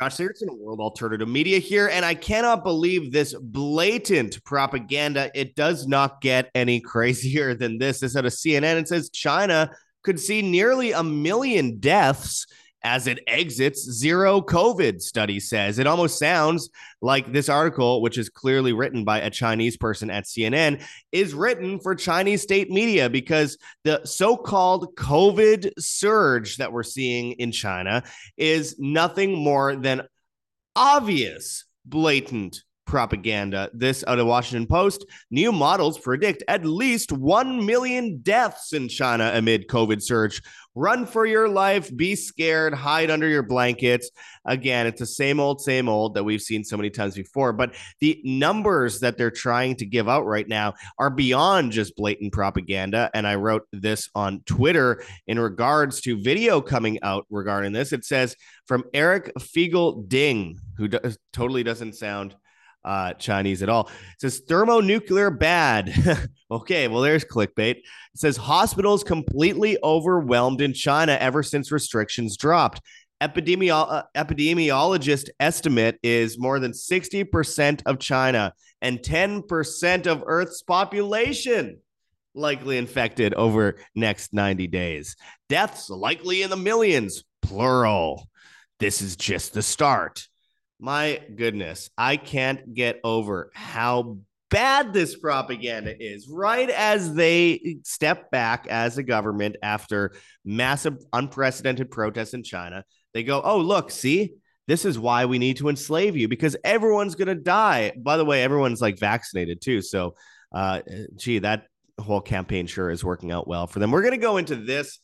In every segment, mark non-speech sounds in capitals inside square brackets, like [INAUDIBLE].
Josh Sigurdson, World Alternative Media here, and I cannot believe this blatant propaganda. It does not get any [LAUGHS] crazier than this. This out of CNN. It says China could see nearly a million deaths as it exits zero COVID, study says. It almost sounds like this article, which is clearly written by a Chinese person at CNN, is written for Chinese state media because the so called COVID surge that we're seeing in China is nothing more than obvious, blatant propaganda. This out of Washington Post. New models predict at least 1 million deaths in China amid COVID surge. Run for your life, be scared, hide under your blankets. Again, it's the same old, same old that we've seen so many times before. But the numbers that they're trying to give out right now are beyond just blatant propaganda. And I wrote this on Twitter in regards to video coming out regarding this. It says from Eric Feigl-Ding, who does, totally doesn't sound uh, Chinese at all. It says thermonuclear bad. [LAUGHS] okay, well, there's clickbait. It says hospitals completely overwhelmed in China ever since restrictions dropped. Epidemiolo- uh, epidemiologist estimate is more than 60% of China and 10% of Earth's population likely infected over next 90 days. Deaths likely in the millions, plural. This is just the start. My goodness, I can't get over how bad this propaganda is. Right as they step back as a government after massive, unprecedented protests in China, they go, oh, look, see, this is why we need to enslave you because everyone's going to die. By the way, everyone's like vaccinated too. So, uh, gee, that whole campaign sure is working out well for them. We're going to go into this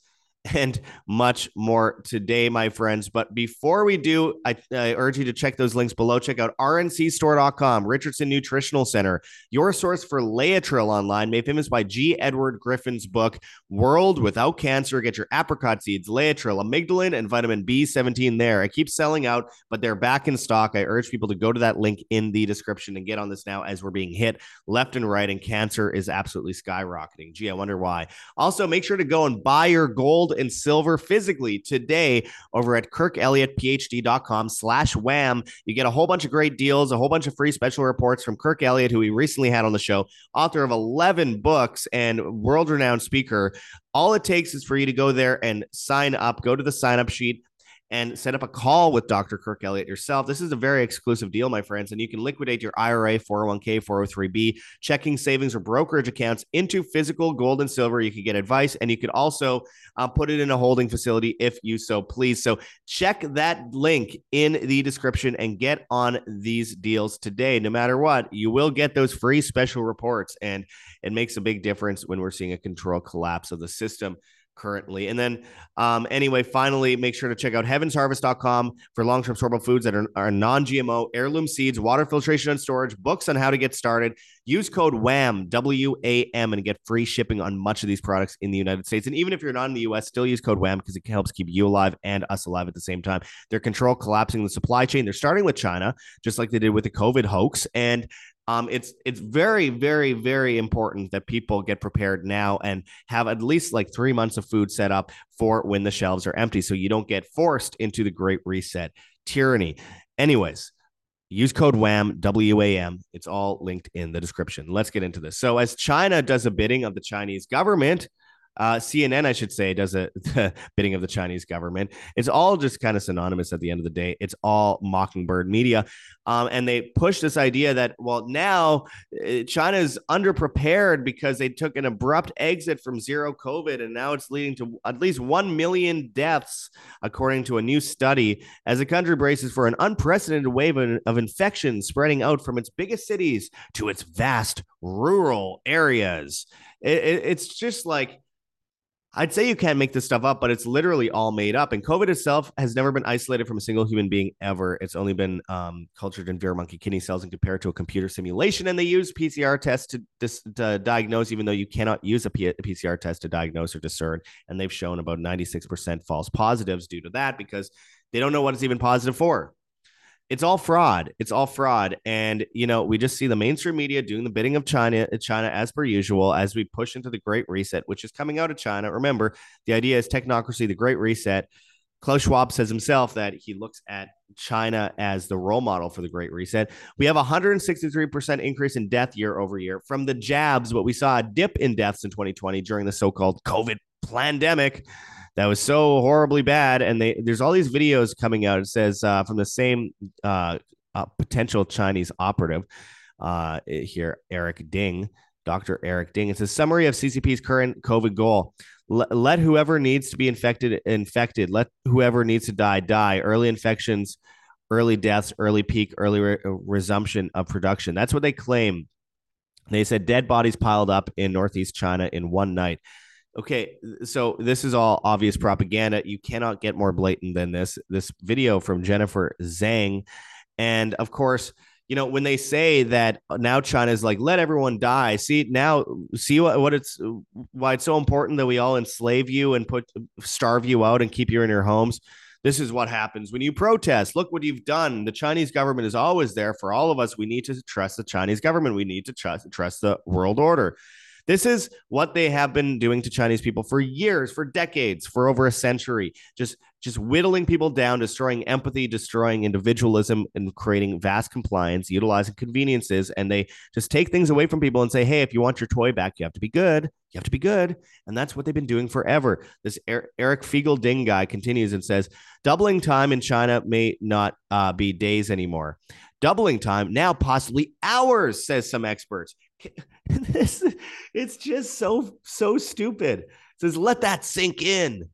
and much more today, my friends. But before we do, I, I, urge you to check those links below. Check out rncstore.com, Richardson Nutritional Center, your source for Laetrile online, made famous by G. Edward Griffin's book, World Without Cancer. Get your apricot seeds, Laetrile, amygdalin, and vitamin B17 there. I keep selling out, but they're back in stock. I urge people to go to that link in the description and get on this now as we're being hit left and right, and cancer is absolutely skyrocketing. Gee, I wonder why. Also, make sure to go and buy your gold and silver physically today over at kirkelliottphd.com slash wham. You get a whole bunch of great deals, a whole bunch of free special reports from Kirk Elliott, who we recently had on the show, author of 11 books and world renowned speaker. All it takes is for you to go there and sign up, go to the sign up sheet and set up a call with Dr. Kirk Elliott yourself. This is a very exclusive deal, my friends, and you can liquidate your IRA, 401k, 403b, checking, savings, or brokerage accounts into physical gold and silver. You can get advice, and you could also uh, put it in a holding facility if you so please. So check that link in the description and get on these deals today. No matter what, you will get those free special reports, and it makes a big difference when we're seeing a control collapse of the system currently. And then, um, anyway, finally, make sure to check out heavensharvest.com for long term storable foods that are, are non GMO, heirloom seeds, water filtration and storage, books on how to get started. Use code WHAM, W A M, and get free shipping on much of these products in the United States. And even if you're not in the US, still use code WHAM because it helps keep you alive and us alive at the same time. They're control collapsing the supply chain. They're starting with China, just like they did with the COVID hoax. And um, it's it's very very very important that people get prepared now and have at least like three months of food set up for when the shelves are empty, so you don't get forced into the Great Reset tyranny. Anyways, use code WHAM W A M. It's all linked in the description. Let's get into this. So as China does a bidding of the Chinese government uh, CNN, I should say, does a [LAUGHS] bidding of the Chinese government. It's all just kind of synonymous at the end of the day. It's all mockingbird media. Um, and they push this idea that, well, now uh, China is underprepared because they took an abrupt exit from zero COVID, and now it's leading to at least 1 million deaths, according to a new study, as the country braces for an unprecedented wave of, of infections spreading out from its biggest cities to its vast rural areas. It, it, it's just like, I'd say you can't make this stuff up, but it's literally all made up. And COVID itself has never been isolated from a single human being ever. It's only been um, cultured in monkey kidney cells and compared to a computer simulation. And they use PCR tests to, dis- to diagnose, even though you cannot use a, P- a PCR test to diagnose or discern. And they've shown about 96% false positives due to that because they don't know what it's even positive for it's all fraud. It's all fraud. And, you know, we just see the mainstream media doing the bidding of China, uh, China as per usual, as we push into the Great Reset, which is coming out of China. Remember, the idea is technocracy, the Great Reset. Klaus Schwab says himself that he looks at China as the role model for the Great Reset. We have a 163% increase in death year over year from the jabs, but we saw a dip in deaths in 2020 during the so called COVID pandemic that was so horribly bad. And they, there's all these videos coming out. It says uh, from the same uh, uh, potential Chinese operative uh, here, Eric Ding, Dr. Eric Ding. It's a summary of CCP's current COVID goal let, whoever needs to be infected infected. Let whoever needs to die die. Early infections, early deaths, early peak, early re- resumption of production. That's what they claim. They said dead bodies piled up in northeast China in one night. Okay, so this is all obvious propaganda. You cannot get more blatant than this. This video from Jennifer Zeng, and of course, you know, when they say that uh, now China's like, let everyone die. See now, see what, what it's why it's so important that we all enslave you and put starve you out and keep you in your homes. This is what happens when you protest. Look what you've done. The Chinese government is always there for all of us. We need to trust the Chinese government. We need to trust trust the world order. This is what they have been doing to Chinese people for years, for decades, for over a century. Just just whittling people down, destroying empathy, destroying individualism, and creating vast compliance, utilizing conveniences. And they just take things away from people and say, hey, if you want your toy back, you have to be good. You have to be good. And that's what they've been doing forever. This Eric Feigl-Ding guy continues and says, doubling time in China may not uh, be days anymore. Doubling time now, possibly hours, says some experts. [LAUGHS] this it's just so so stupid. It says let that sink in.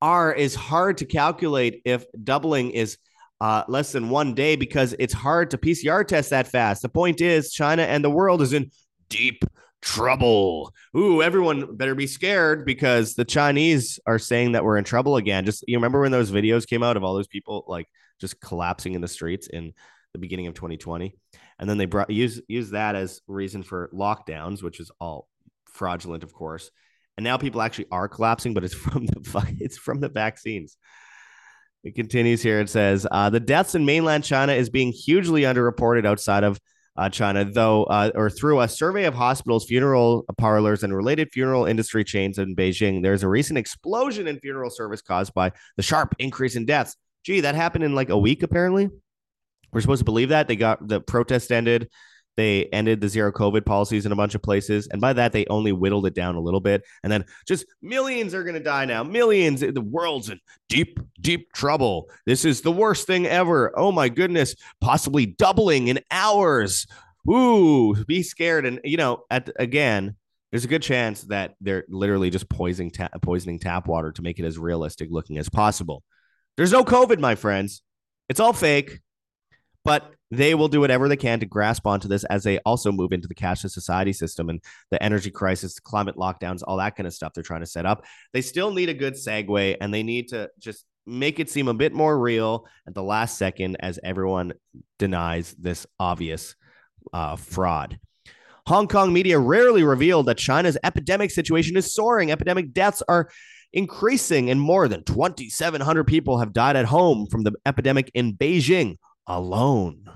R is hard to calculate if doubling is uh, less than one day because it's hard to PCR test that fast. The point is, China and the world is in deep trouble. Ooh, everyone better be scared because the Chinese are saying that we're in trouble again. Just you remember when those videos came out of all those people like just collapsing in the streets in the beginning of 2020? And then they brought use use that as reason for lockdowns, which is all fraudulent, of course. And now people actually are collapsing, but it's [LAUGHS] from the it's from the vaccines. It continues here. It says uh, the deaths in mainland China is being hugely underreported outside of uh, China, though, uh, or through a survey of hospitals, funeral parlors, and related funeral industry chains in Beijing, there's a recent explosion in funeral service caused by the sharp increase in deaths. Gee, that happened in like a week, apparently. We're supposed to believe that they got the protest ended. They ended the zero COVID policies in a bunch of places. And by that, they only whittled it down a little bit. And then just millions are going to die now. Millions. The world's in deep, deep trouble. This is the worst thing ever. Oh my goodness. Possibly doubling in hours. Ooh, be scared. And, you know, at again, there's a good chance that they're literally just poisoning, ta- poisoning tap water to make it as realistic looking as possible. There's no COVID, my friends. It's all fake. But they will do whatever they can to grasp onto this as they also move into the cashless society system and the energy crisis, climate lockdowns, all that kind of stuff they're trying to set up. They still need a good segue and they need to just make it seem a bit more real at the last second as everyone denies this obvious uh, fraud. Hong Kong media rarely revealed that China's epidemic situation is soaring. Epidemic deaths are increasing, and more than 2,700 people have died at home from the epidemic in Beijing alone.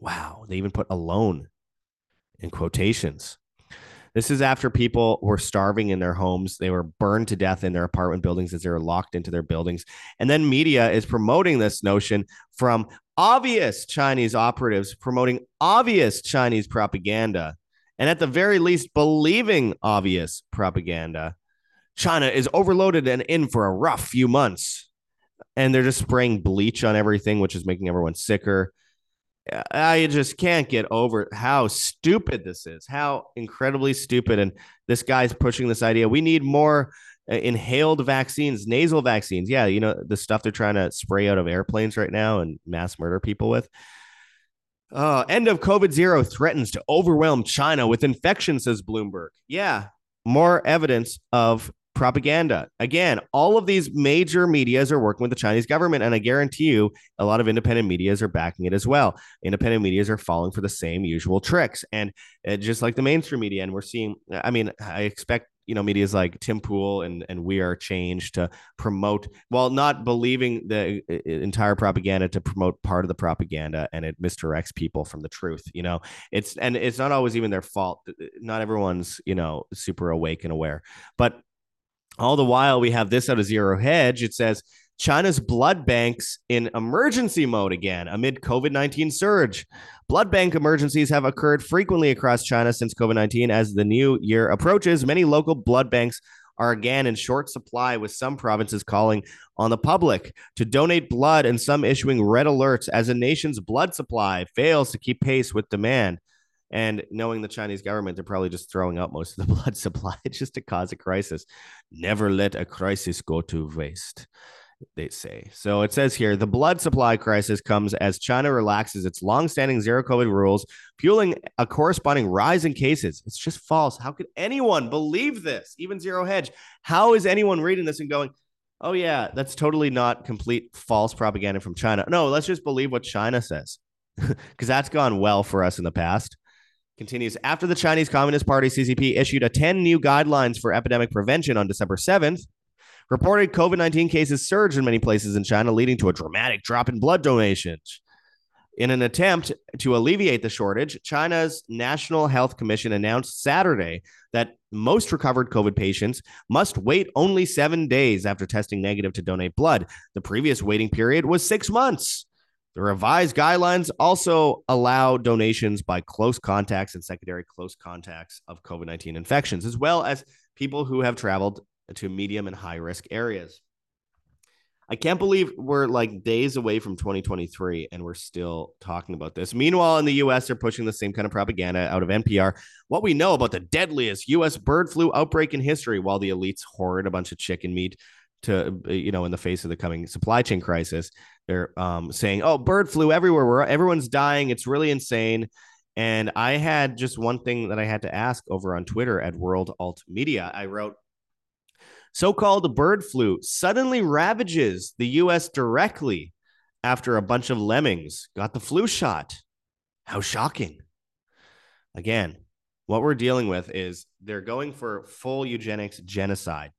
Wow. They even put alone in quotations. This is after people were starving in their homes. They were burned to death in their apartment buildings as they were locked into their buildings. And then media is promoting this notion from obvious Chinese operatives, promoting obvious Chinese propaganda, and at the very least, believing obvious propaganda. China is overloaded and in for a rough few months and they're just spraying bleach on everything, which is making everyone sicker. I just can't get over how stupid this is, how incredibly stupid. And this guy's pushing this idea. We need more uh, inhaled vaccines, nasal vaccines. Yeah, you know, the stuff they're trying to spray out of airplanes right now and mass murder people with. Uh, end of COVID zero threatens to overwhelm China with infection, says Bloomberg. Yeah, more evidence of propaganda. Again, all of these major medias are working with the Chinese government, and I guarantee you, a lot of independent medias are backing it as well. Independent medias are falling for the same usual tricks, and uh, just like the mainstream media, and we're seeing. I mean, I expect you know media's like Tim Pool and and We Are Change to promote while not believing the uh, entire propaganda to promote part of the propaganda and it misdirects people from the truth you know it's and it's not always even their fault not everyone's you know super awake and aware but all the while, we have this out of zero hedge. It says China's blood banks in emergency mode again amid COVID 19 surge. Blood bank emergencies have occurred frequently across China since COVID 19. As the new year approaches, many local blood banks are again in short supply, with some provinces calling on the public to donate blood and some issuing red alerts as a nation's blood supply fails to keep pace with demand. And knowing the Chinese government, they're probably just throwing out most of the [LAUGHS] blood supply just to cause a crisis. Never let a crisis go to waste they say. So it says here the blood supply crisis comes as China relaxes its long-standing zero COVID rules, fueling a corresponding rise in cases. It's just false. How could anyone believe this? Even Zero Hedge. How is anyone reading this and going, "Oh yeah, that's totally not complete false propaganda from China." No, let's just believe what China says. [LAUGHS] Cuz that's gone well for us in the past. Continues after the Chinese Communist Party CCP issued a 10 new guidelines for epidemic prevention on December 7th. Reported COVID 19 cases surged in many places in China, leading to a dramatic drop in blood donations. In an attempt to alleviate the shortage, China's National Health Commission announced Saturday that most recovered COVID patients must wait only seven days after testing negative to donate blood. The previous waiting period was six months. The revised guidelines also allow donations by close contacts and secondary close contacts of COVID 19 infections, as well as people who have traveled to medium and high risk areas. I can't believe we're like days away from 2023 and we're still talking about this. Meanwhile, in the US, they're pushing the same kind of propaganda out of NPR. What we know about the deadliest US bird flu outbreak in history, while the elites hoard a bunch of chicken meat to, you know, in the face of the coming supply chain crisis, they're um, saying, oh, bird flu everywhere. We're, everyone's dying. It's really insane. And I had just one thing that I had to ask over on Twitter at World Alt Media. I wrote, so called bird flu suddenly ravages the US directly after a bunch of lemmings got the flu shot. How shocking. Again, what we're dealing with is they're going for full eugenics genocide.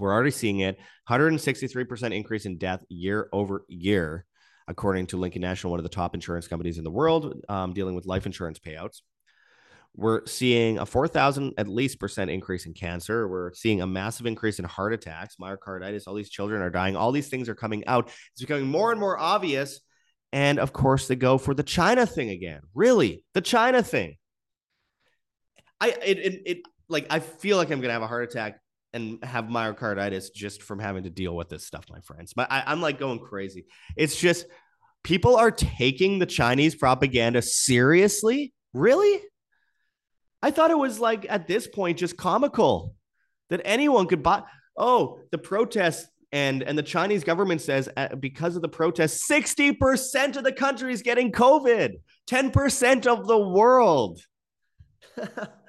We're already seeing it 163% increase in death year over year, according to Lincoln National, one of the top insurance companies in the world, um, dealing with life insurance payouts. We're seeing a 4,000 at least percent increase in cancer. We're seeing a massive increase in heart attacks, myocarditis. All these children are dying. All these things are coming out. It's becoming more and more obvious. And of course, they go for the China thing again. Really, the China thing. I it it, it like I feel like I'm gonna have a heart attack and have myocarditis just from having to deal with this stuff, my friends. But I, I'm like going crazy. It's just people are taking the Chinese propaganda seriously. Really? I thought it was like at this point just comical that anyone could buy. Oh, the protests and and the Chinese government says uh, because of the protests, sixty percent of the country is getting COVID. Ten percent of the world. [LAUGHS]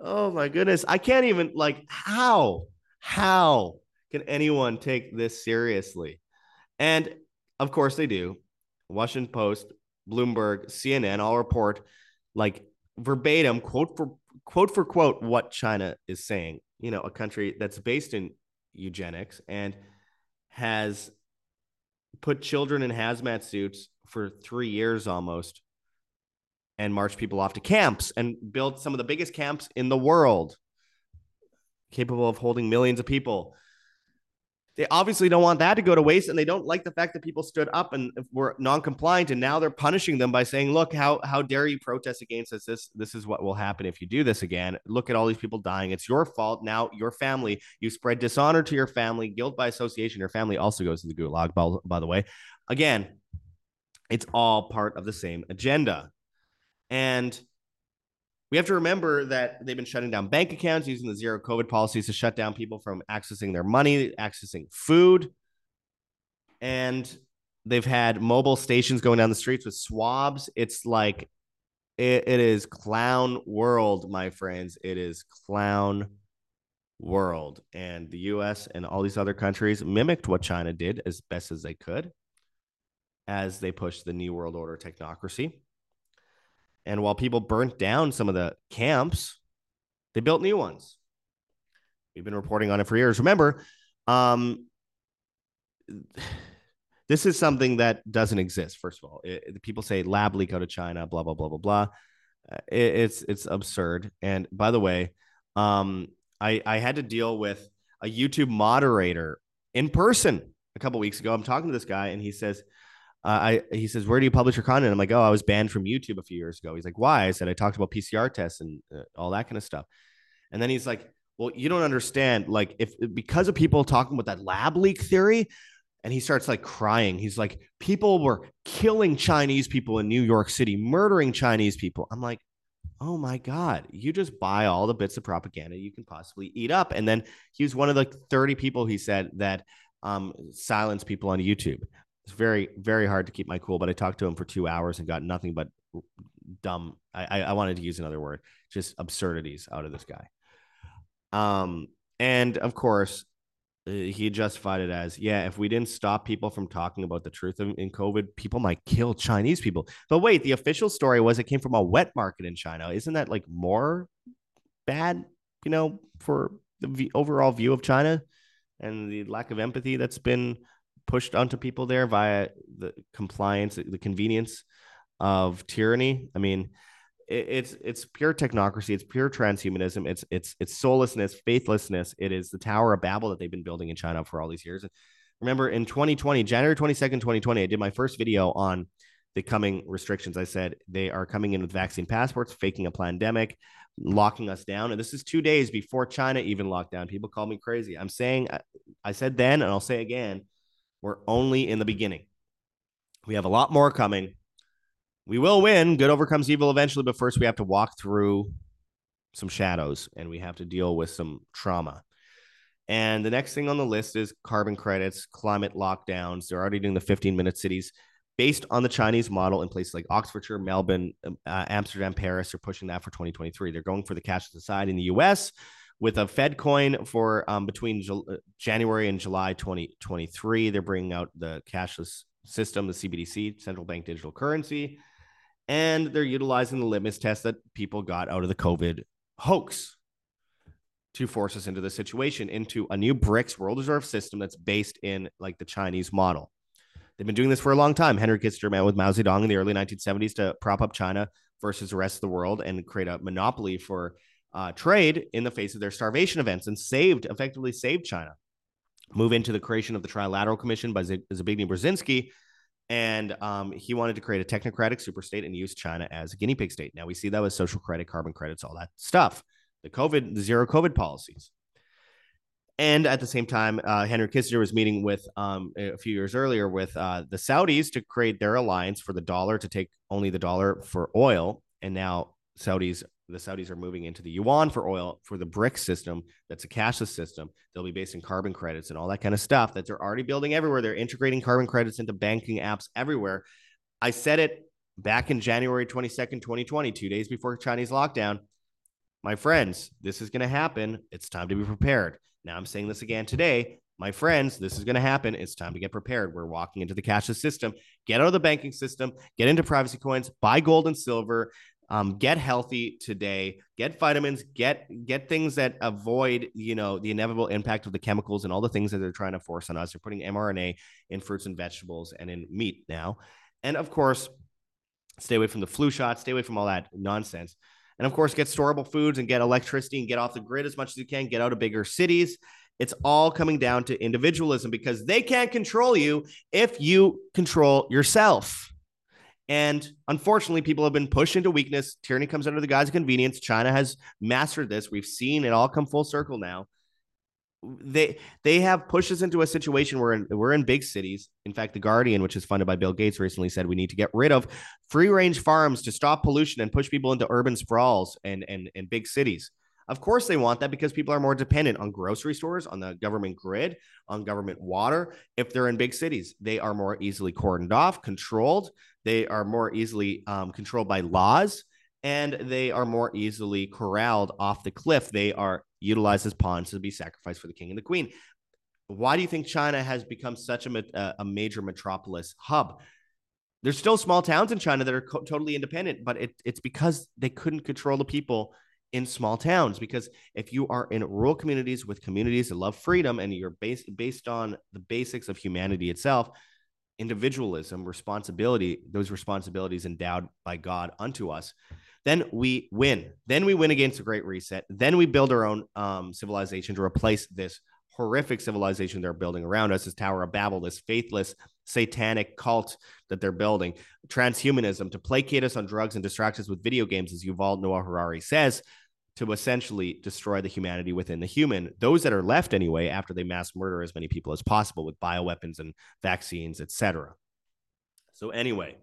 oh my goodness, I can't even like how how can anyone take this seriously? And of course they do. Washington Post, Bloomberg, CNN all report like verbatim, quote for quote for quote, what China is saying. You know, a country that's based in eugenics and has put children in hazmat suits for three years almost and march people off to camps and build some of the biggest camps in the world capable of holding millions of people. They obviously don't want that to go to waste and they don't like the fact that people stood up and were non-compliant and now they're punishing them by saying look how how dare you protest against us? This this is what will happen if you do this again. Look at all these people dying. It's your fault. Now your family you spread dishonor to your family. Guilt by association your family also goes to the gulag by, by the way. Again it's all part of the same agenda and we have to remember that they've been shutting down bank accounts using the zero COVID policies to shut down people from accessing their money, accessing food. And they've had mobile stations going down the streets with swabs. It's like it, it is clown world, my friends. It is clown world. And the US and all these other countries mimicked what China did as best as they could as they pushed the New World Order technocracy. And while people burnt down some of the camps, they built new ones. We've been reporting on it for years. Remember, um, this is something that doesn't exist. First of all, it, people say lab leak out of China, blah blah blah blah blah. Uh, it, it's it's absurd. And by the way, um, I I had to deal with a YouTube moderator in person a couple weeks ago. I'm talking to this guy, and he says, uh, I he says, where do you publish your content? I'm like, oh, I was banned from YouTube a few years ago. He's like, why? I said, I talked about PCR tests and uh, all that kind of stuff. And then he's like, well, you don't understand. Like, if because of people talking about that lab leak theory, and he starts like crying. He's like, people were killing Chinese people in New York City, murdering Chinese people. I'm like, oh my God, you just buy all the bits of propaganda you can possibly eat up. And then he was one of the 30 people he said that um, silence people on YouTube. It's very, very hard to keep my cool, but I talked to him for two hours and got nothing but dumb. I, I wanted to use another word, just absurdities out of this guy. Um, and of course, uh, he justified it as yeah if we didn't stop people from talking about the truth in, in covid people might kill chinese people but wait the official story was it came from a wet market in china isn't that like more bad you know for the overall view of china and the lack of empathy that's been pushed onto people there via the compliance the convenience of tyranny. I mean it's it's pure technocracy it's pure transhumanism it's it's it's soullessness faithlessness. It is the tower of babel that they've been building in china for all these years. And remember in 2020 january 22nd 2020 i did my first video on the coming restrictions. I said they are coming in with vaccine passports faking a pandemic locking us down. And this is two days before china even locked down. People call me crazy. I'm saying i said then and i'll say again we're only in the beginning we have a lot more coming we will win. Good overcomes evil eventually, but first we have to walk through some shadows and we have to deal with some trauma. And the next thing on the list is carbon credits, climate lockdowns. They're already doing the 15 minute cities based on the Chinese model in places like Oxfordshire, Melbourne, um, uh, Amsterdam, Paris. They're pushing that for 2023. They're going for the cashless society in the US with a Fed coin for um, between uh, January and July 2023. They're bringing out the cashless system, the CBDC, central bank digital currency and they're utilizing the litmus test that people got out of the COVID hoax to force us into the situation, into a new BRICS world reserve system that's based in like the Chinese model. They've been doing this for a long time. Henry Kissinger met with Mao Zedong in the early 1970s to prop up China versus the rest of the world and create a monopoly for uh, trade in the face of their starvation events and saved, effectively saved China. Move into the creation of the Trilateral Commission by Zbigniew Brzezinski, and um, he wanted to create a technocratic super state and use China as a guinea pig state. Now we see that with social credit, carbon credits, all that stuff, the COVID, the zero COVID policies. And at the same time, uh, Henry Kissinger was meeting with um, a few years earlier with uh, the Saudis to create their alliance for the dollar to take only the dollar for oil. And now Saudis the Saudis are moving into the yuan for oil for the BRIC system. That's a cashless system. They'll be based in carbon credits and all that kind of stuff that they're already building everywhere. They're integrating carbon credits into banking apps everywhere. I said it back in January 22nd, 2020, two days before Chinese lockdown. My friends, this is going to happen. It's time to be prepared. Now I'm saying this again today. My friends, this is going to happen. It's time to get prepared. We're walking into the cashless system. Get out of the banking system, get into privacy coins, buy gold and silver, um, get healthy today get vitamins get get things that avoid you know the inevitable impact of the chemicals and all the things that they're trying to force on us. They're putting mrna in fruits and vegetables and in meat now. And of course stay away from the flu shot stay away from all that nonsense. And of course get storable foods and get electricity and get off the grid as much as you can get out of bigger cities. It's all coming down to individualism because they can't control you if you control yourself and unfortunately, people have been pushed into weakness. Tyranny comes under the guise of convenience. China has mastered this. We've seen it all come full circle now. They they have pushed us into a situation where we're in big cities. In fact, the Guardian, which is funded by Bill Gates, recently said we need to get rid of free range farms to stop pollution and push people into urban sprawls and and and big cities. Of course, they want that because people are more dependent on grocery stores, on the government grid, on government water. If they're in big cities, they are more easily cordoned off, controlled. They are more easily um, controlled by laws, and they are more easily corralled off the cliff. They are utilized as pawns to be sacrificed for the king and the queen. Why do you think China has become such a, a major metropolis hub? There's still small towns in China that are co- totally independent, but it, it's because they couldn't control the people in small towns because if you are in rural communities with communities that love freedom and you're based based on the basics of humanity itself individualism responsibility those responsibilities endowed by god unto us then we win. Then we win against a great reset. Then we build our own um, civilization to replace this horrific civilization they're building around us, this Tower of Babel, this faithless satanic cult that they're building, transhumanism to placate us on drugs and distract us with video games, as Yuval Noah Harari says, to essentially destroy the humanity within the human, those that are left anyway, after they mass murder as many people as possible with bioweapons and vaccines, etc. So anyway,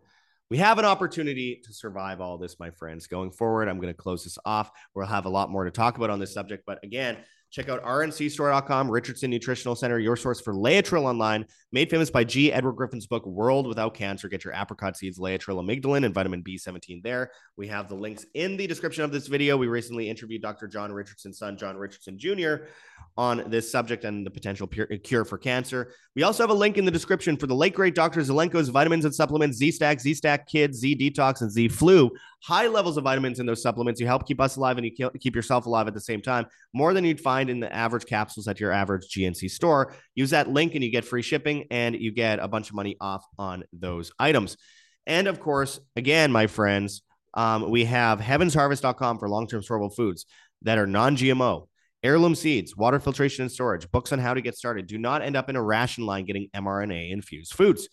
we have an opportunity to survive all this, my friends. Going forward, I'm going to close this off. We'll have a lot more to talk about on this subject. But again, Check out rncstore.com, Richardson Nutritional Center, your source for Laetrile online, made famous by G. Edward Griffin's book, World Without Cancer. Get your apricot seeds, Laetrile, amygdalin, and vitamin B17 there. We have the links in the description of this video. We recently interviewed Dr. John Richardson's son, John Richardson Jr., on this subject and the potential uh, cure for cancer. We also have a link in the description for the late great Dr. Zelenko's vitamins and supplements, Z Stack, Z Stack Kids, Z Detox, and Z Flu. High levels of vitamins in those supplements. You help keep us alive and you keep yourself alive at the same time, more than you'd find in the average capsules at your average GNC store. Use that link and you get free shipping and you get a bunch of money off on those items. And of course, again, my friends, um, we have heavensharvest.com for long term storable foods that are non GMO heirloom seeds, water filtration and storage, books on how to get started. Do not end up in a ration line getting mRNA infused foods.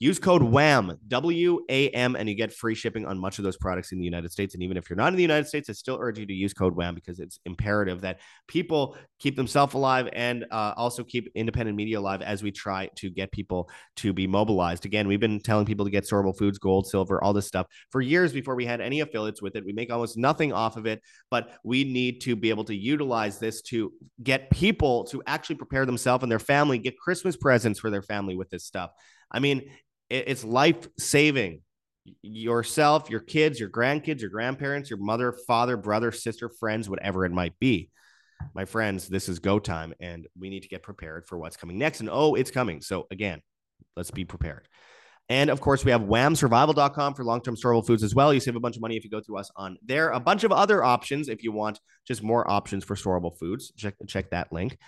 Use code WHAM, W A M, and you get free shipping on much of those products in the United States. And even if you're not in the United States, I still urge you to use code WHAM because it's imperative that people keep themselves alive and uh, also keep independent media alive as we try to get people to be mobilized. Again, we've been telling people to get storable foods, gold, silver, all this stuff for years before we had any affiliates with it. We make almost nothing off of it, but we need to be able to utilize this to get people to actually prepare themselves and their family, get Christmas presents for their family with this stuff. I mean, it's life saving. Yourself, your kids, your grandkids, your grandparents, your mother, father, brother, sister, friends, whatever it might be. My friends, this is go time, and we need to get prepared for what's coming next. And oh, it's coming. So, again, let's be prepared. And of course, we have whamsurvival.com for long term storable foods as well. You save a bunch of money if you go through us on there. A bunch of other options if you want just more options for storable foods. Check, check that link.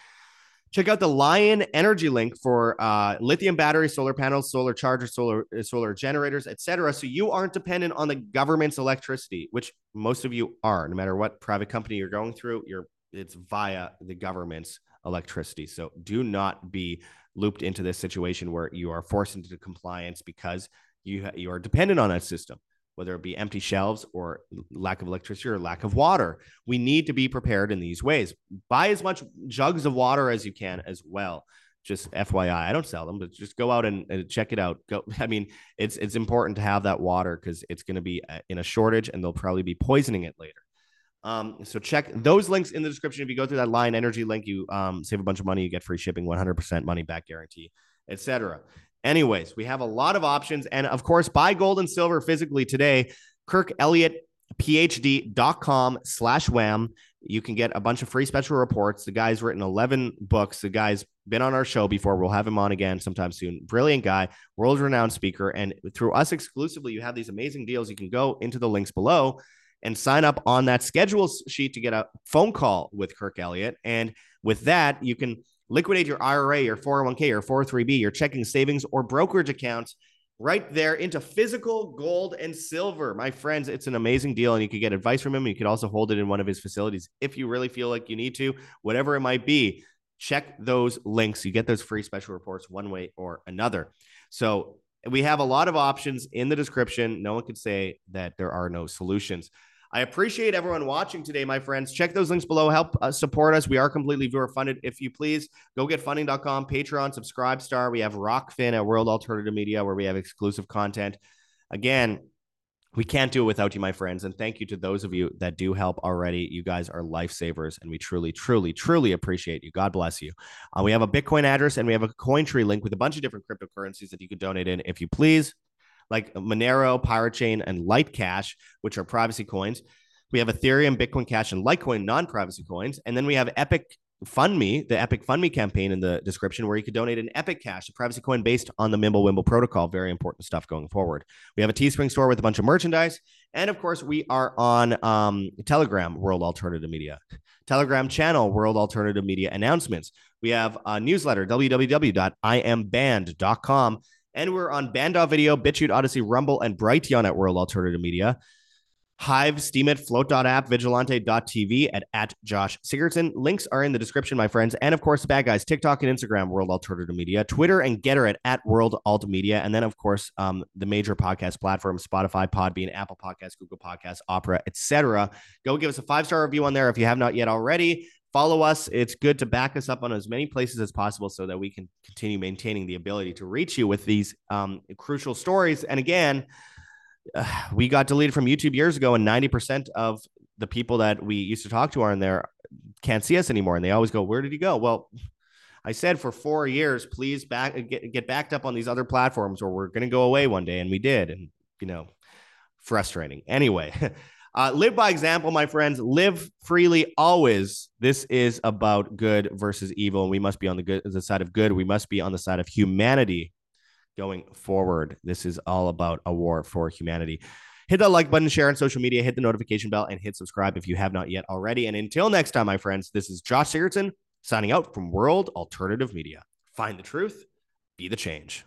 Check out the Lion Energy link for uh, lithium batteries, solar panels, solar chargers, solar solar generators, etc. So you aren't dependent on the government's electricity, which most of you are. No matter what private company you're going through, you're it's via the government's electricity. So do not be looped into this situation where you are forced into compliance because you you are dependent on that system whether it be empty shelves or lack of electricity or lack of water. We need to be prepared in these ways. Buy as much jugs of water as you can as well. Just FYI, I don't sell them, but just go out and, and check it out. Go. [LAUGHS] I mean, it's it's important to have that water because it's going to be uh, in a shortage, and they'll probably be poisoning it later. Um, so check those links in the description. If you go through that Lion Energy link, you um, save a bunch of money. You get free shipping, 100% money back guarantee, etc. Anyways, we have a lot of options. And of course, buy gold and silver physically today. Kirk Elliott, phd.com slash wham. You can get a bunch of free special reports. The guy's written 11 books. The guy's been on our show before. We'll have him on again sometime soon. Brilliant guy, world renowned speaker. And through us exclusively, you have these amazing deals. You can go into the links below and sign up on that schedule sheet to get a phone call with Kirk Elliott. And with that, you can Liquidate your IRA, your 401k, your 403b, your checking savings, or brokerage accounts right there into physical gold and silver. My friends, it's an amazing deal, and you could get advice from him. You could also hold it in one of his facilities if you really feel like you need to, whatever it might be. Check those links. You get those free special reports one way or another. So we have a lot of options in the description. No one could say that there are no solutions. I appreciate everyone watching today, my friends. Check those links below. Help uh, support us. We are completely viewer funded. If you please, go get funding.com, Patreon, subscribe star. We have Rokfin at World Alternative Media where we have exclusive content. Again, we can't do it without you, my friends. And thank you to those of you that do help already. You guys are lifesavers, and we truly, truly, truly appreciate you. God bless you. Uh, we have a Bitcoin address and we have a Cointree link with a bunch of different cryptocurrencies that you can donate in if you please like Monero, Pirate Chain, and Litecash, which are privacy coins. We have Ethereum, Bitcoin Cash, and Litecoin non-privacy coins, and then we have Epic Fund Me, the Epic Fund Me campaign in the description, where you could donate an Epic Cash, a privacy coin based on the Mimblewimble protocol. Very important stuff going forward. We have a Teespring store with a bunch of merchandise, and of course, we are on um, Telegram, World Alternative Media, Telegram channel, World Alternative Media announcements. We have a newsletter, www.iamband.com and we're on Band Video, BitChute, Odysee, Rumble, and Brighteon at World Alternative Media. Hive, Steemit, Float.app, Vigilante.tv, at, at Josh Sigurdson. Links are in the description, my friends. And of course, the bad guys, TikTok and Instagram, World Alternative Media, Twitter and Gettr at, at World Alt Media. And then, of course, um, the major podcast platforms, Spotify, Podbean, Apple Podcasts, Google Podcasts, Opera, etc. Go give us a five-star review on there if you have not yet already. Follow us. It's good to back us up on as many places as possible so that we can continue maintaining the ability to reach you with these um, crucial stories. And again, uh, we got deleted from YouTube years ago, and 90% of the people that we used to talk to are in there can't see us anymore. And they always go, Where did he go? Well, I said for four years, please back get, get backed up on these other platforms or we're going to go away one day. And we did. And, you know, frustrating. Anyway, [LAUGHS] uh, live by example, my friends. Live freely always. This is about good versus evil. And we must be on the good the side of good. We must be on the side of humanity going forward. This is all about a war for humanity. Hit that like button, share on social media, hit the notification bell, and hit subscribe if you have not yet already. And until next time, my friends, this is Josh Sigurdson signing out from World Alternative Media. Find the truth, be the change.